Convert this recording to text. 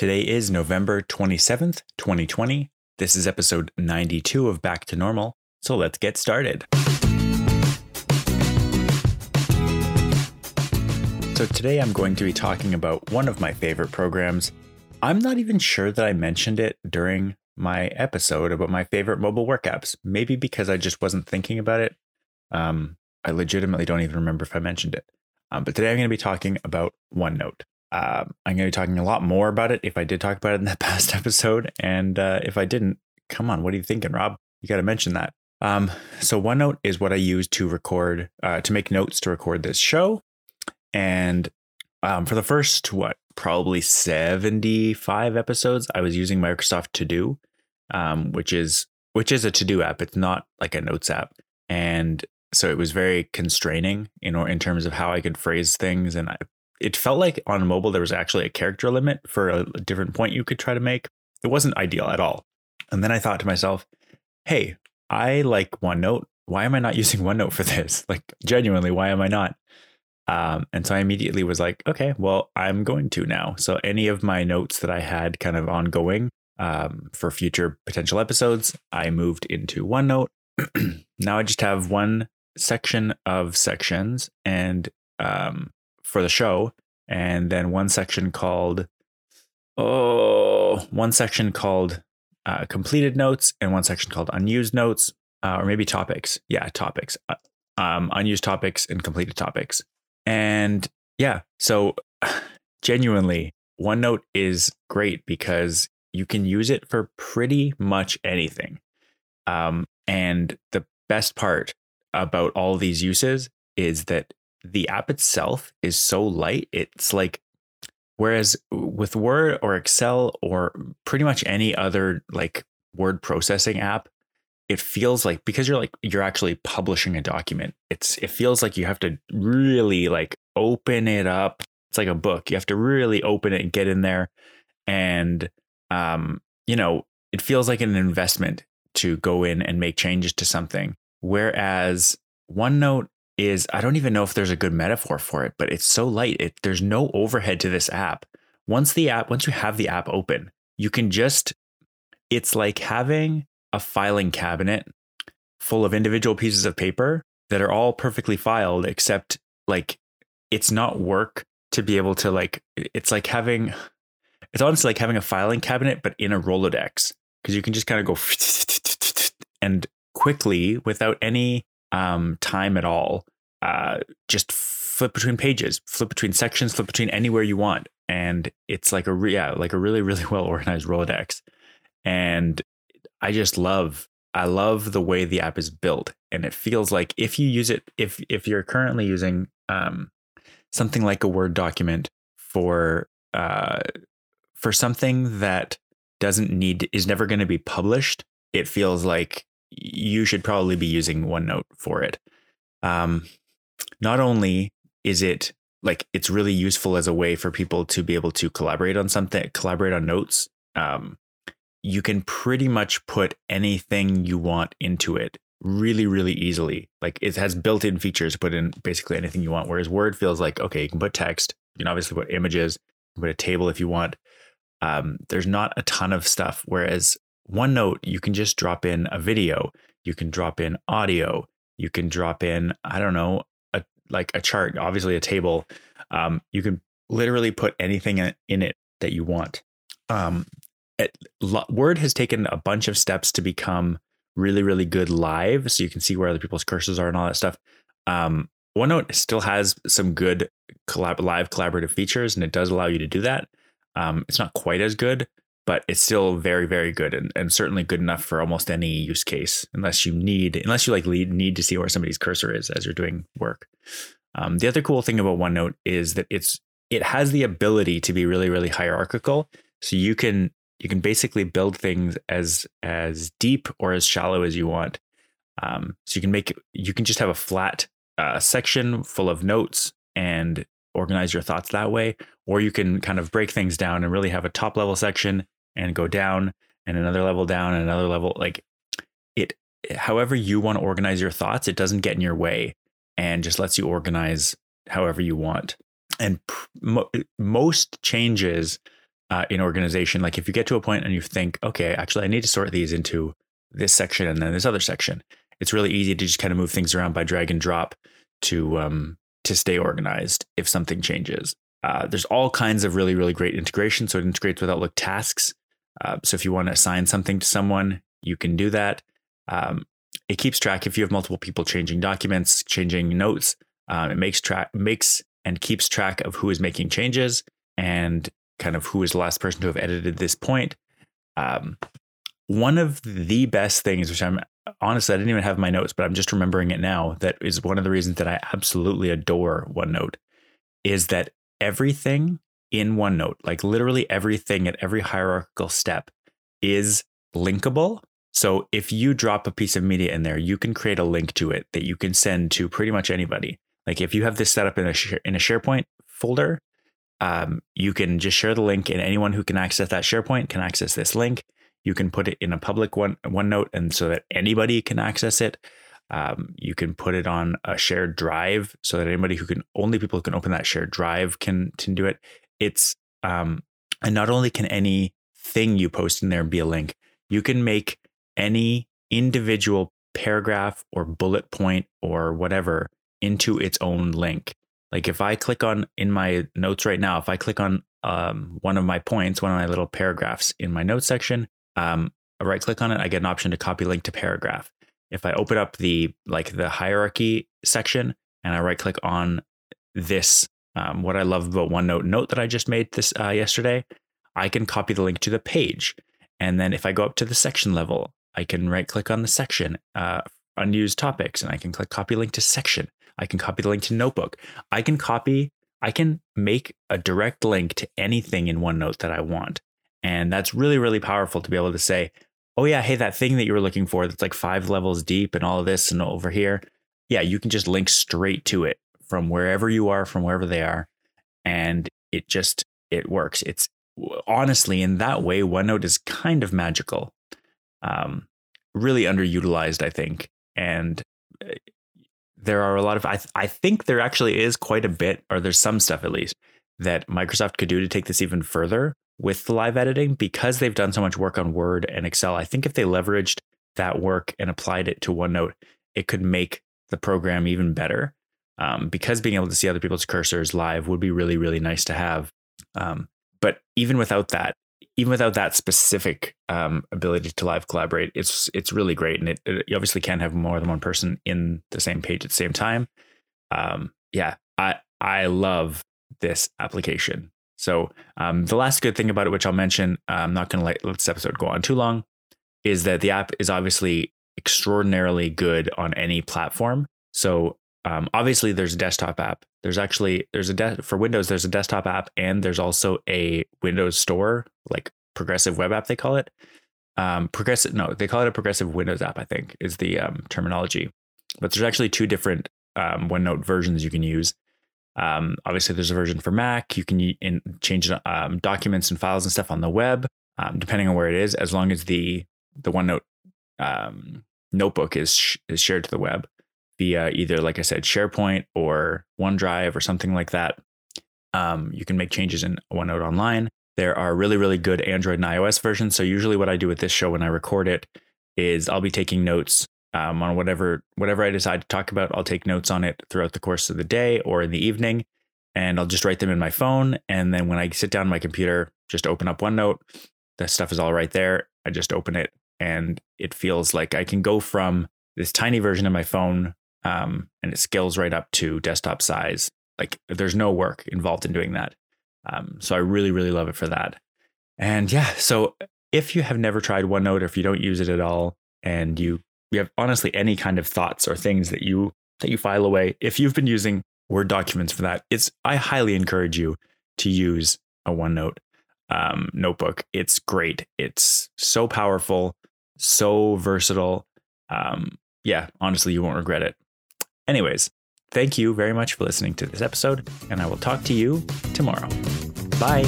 Today is November 27th, 2020. This is episode 92 of Back to Normal. So let's get started. So, today I'm going to be talking about one of my favorite programs. I'm not even sure that I mentioned it during my episode about my favorite mobile work apps. Maybe because I just wasn't thinking about it. Um, I legitimately don't even remember if I mentioned it. Um, but today I'm going to be talking about OneNote. Uh, I'm going to be talking a lot more about it if I did talk about it in that past episode. And uh, if I didn't, come on, what are you thinking, Rob? You got to mention that. Um, so OneNote is what I use to record, uh, to make notes to record this show. And um, for the first, what, probably 75 episodes, I was using Microsoft To Do, um, which is which is a to do app. It's not like a notes app. And so it was very constraining, you know, in terms of how I could phrase things. And I, it felt like on mobile there was actually a character limit for a, different point you could try to make. It wasn't ideal at all. And then I thought to myself, hey, I like OneNote. Why am I not using OneNote for this? Like, genuinely, why am I not? Um, and so I immediately was like, okay, well, I'm going to now. So any of my notes that I had kind of ongoing um, for future potential episodes, I moved into OneNote. now I just have one section of sections and um, for the show, and then one section called oh, one section called uh, completed notes, and one section called unused notes, uh, or maybe topics. Yeah, topics, uh, um, unused topics, and completed topics. And yeah, so genuinely, OneNote is great because you can use it for pretty much anything. Um, and the best part about all these uses is that the app itself is so light. It's like, whereas with Word or Excel or pretty much any other like word processing app, it feels like because you're like you're actually publishing a document it's it feels like you have to really like open it up it's like a book you have to really open it and get in there and um you know it feels like an investment to go in and make changes to something whereas OneNote is I don't even know if there's a good metaphor for it, but it's so light. It, there's no overhead to this app. Once the app, once you have the app open, you can just it's like having a filing cabinet full of individual pieces of paper that are all perfectly filed except like it's not work to be able to like it's like having it's honestly like having a filing cabinet but in a Rolodex because you can just kind of go and quickly without any um, time at all. Uh, just flip between pages, flip between sections, flip between anywhere you want, and it's like a re- yeah, like a really really well organized Rolodex. And I just love I love the way the app is built, and it feels like if you use it, if if you're currently using um, something like a Word document for uh, for something that doesn't need is never going to be published, it feels like you should probably be using OneNote for it. Um, not only is it like it's really useful as a way for people to be able to collaborate on something, collaborate on notes. Um, you can pretty much put anything you want into it really, really easily. Like it has built in features, to put in basically anything you want. Whereas Word feels like, okay, you can put text, you can obviously put images, put a table if you want. Um, there's not a ton of stuff. Whereas OneNote, you can just drop in a video, you can drop in audio, you can drop in, I don't know, a, like a chart, obviously a table. Um, you can literally put anything in it that you want. Um, it, Word has taken a bunch of steps to become really, really good live. So you can see where other people's cursors are and all that stuff. Um, OneNote still has some good collab- live collaborative features, and it does allow you to do that. Um, it's not quite as good, but it's still very very good and, and certainly good enough for almost any use case unless you need unless you like need to see where somebody's cursor is as you're doing work. Um, the other cool thing about onenote is that it's it has the ability to be really really hierarchical. So you can you can basically build things as as deep or as shallow as you want. Um, so you can make you can just have a flat uh, section full of notes and organize your thoughts that way or you can kind of break things down and really have a top level section and go down and another level down and another level like it however you want to organize your thoughts it doesn't get in your way and just lets you organize however you want and pr- mo- most changes uh, in organization. Like if you get to a point and you think, okay, actually, I need to sort these into this section and then this other section. It's really easy to just kind of move things around by drag and drop to um, to stay organized if something changes. Uh, there's all kinds of really really great integration. So it integrates with Outlook tasks. Uh, so if you want to assign something to someone, you can do that. Um, it keeps track if you have multiple people changing documents, changing notes. Um, it makes track makes and keeps track of who is making changes and kind of who is the last person to have edited this point. Um, one of the best things, which I'm honestly, I didn't even have my notes, but I'm just remembering it now, that is one of the reasons that I absolutely adore OneNote, is that everything in OneNote, like literally everything at every hierarchical step, is linkable. So if you drop a piece of media in there, you can create a link to it that you can send to pretty much anybody. Like if you have this set up in a in a SharePoint folder, um, you can just share the link, and anyone who can access that SharePoint can access this link. You can put it in a public one OneNote, and so that anybody can access it. Um, you can put it on a shared drive so that anybody who can only people who can open that shared drive can can do it. It's um, and not only can any thing you post in there be a link, you can make any individual paragraph or bullet point or whatever into its own link. Like if I click on in my notes right now, if I click on um, one of my points, one of my little paragraphs in my notes section, um, I right click on it, I get an option to copy link to paragraph. If I open up the like the hierarchy section and I right click on this, um, what I love about OneNote note that I just made this uh, yesterday, I can copy the link to the page. And then if I go up to the section level, I can right click on the section, uh, unused topics, and I can click copy link to section. I can copy the link to notebook. I can copy, I can make a direct link to anything in OneNote that I want. And that's really, really powerful to be able to say, oh, yeah, hey, that thing that you were looking for that's like five levels deep and all of this and over here. Yeah, you can just link straight to it from wherever you are, from wherever they are. And it just, it works. It's honestly, in that way, OneNote is kind of magical. Um, really underutilized, I think. And uh, there are a lot of, I, th- I think there actually is quite a bit, or there's some stuff at least, that Microsoft could do to take this even further with the live editing because they've done so much work on Word and Excel. I think if they leveraged that work and applied it to OneNote, it could make the program even better. Um, because being able to see other people's cursors live would be really, really nice to have. Um, but even without that, even without that specific um, ability to live collaborate, it's it's really great, and it, it, you obviously can have more than one person in the same page at the same time. Um, yeah, I I love this application. So um, the last good thing about it, which I'll mention, I'm not going to let this episode go on too long, is that the app is obviously extraordinarily good on any platform. So um, obviously there's a desktop app. There's actually there's a de- for Windows there's a desktop app and there's also a Windows Store like progressive web app they call it. Um, progressive no they call it a progressive Windows app I think is the um, terminology. But there's actually two different um, OneNote versions you can use. Um, obviously, there's a version for Mac. You can in, change um, documents and files and stuff on the web, depending on where it is, as long as the the OneNote notebook is sh- is shared to the web via either, like I said, SharePoint or OneDrive or something like that. Um, you can make changes in OneNote online. There are really, really good Android and iOS versions. So usually, what I do with this show when I record it is I'll be taking notes um, on whatever whatever I decide to talk about. I'll take notes on it throughout the course of the day or in the evening, and I'll just write them in my phone. And then when I sit down my computer, just open up OneNote. The stuff is all right there. I just open it, and it feels like I can go from this tiny version of my phone, um, and it scales right up to desktop size. Like there's no work involved in doing that. Um, so I really, really love it for that. And yeah, so if you have never tried OneNote, or if you don't use it at all, and you you have honestly any kind of thoughts or things that you that you file away, if you've been using Word documents for that, it's I highly encourage you to use a OneNote um, notebook. It's great. It's so powerful, so versatile. Um, yeah, honestly, you won't regret it. Anyways, thank you very much for listening to this episode, and I will talk to you tomorrow. Bye.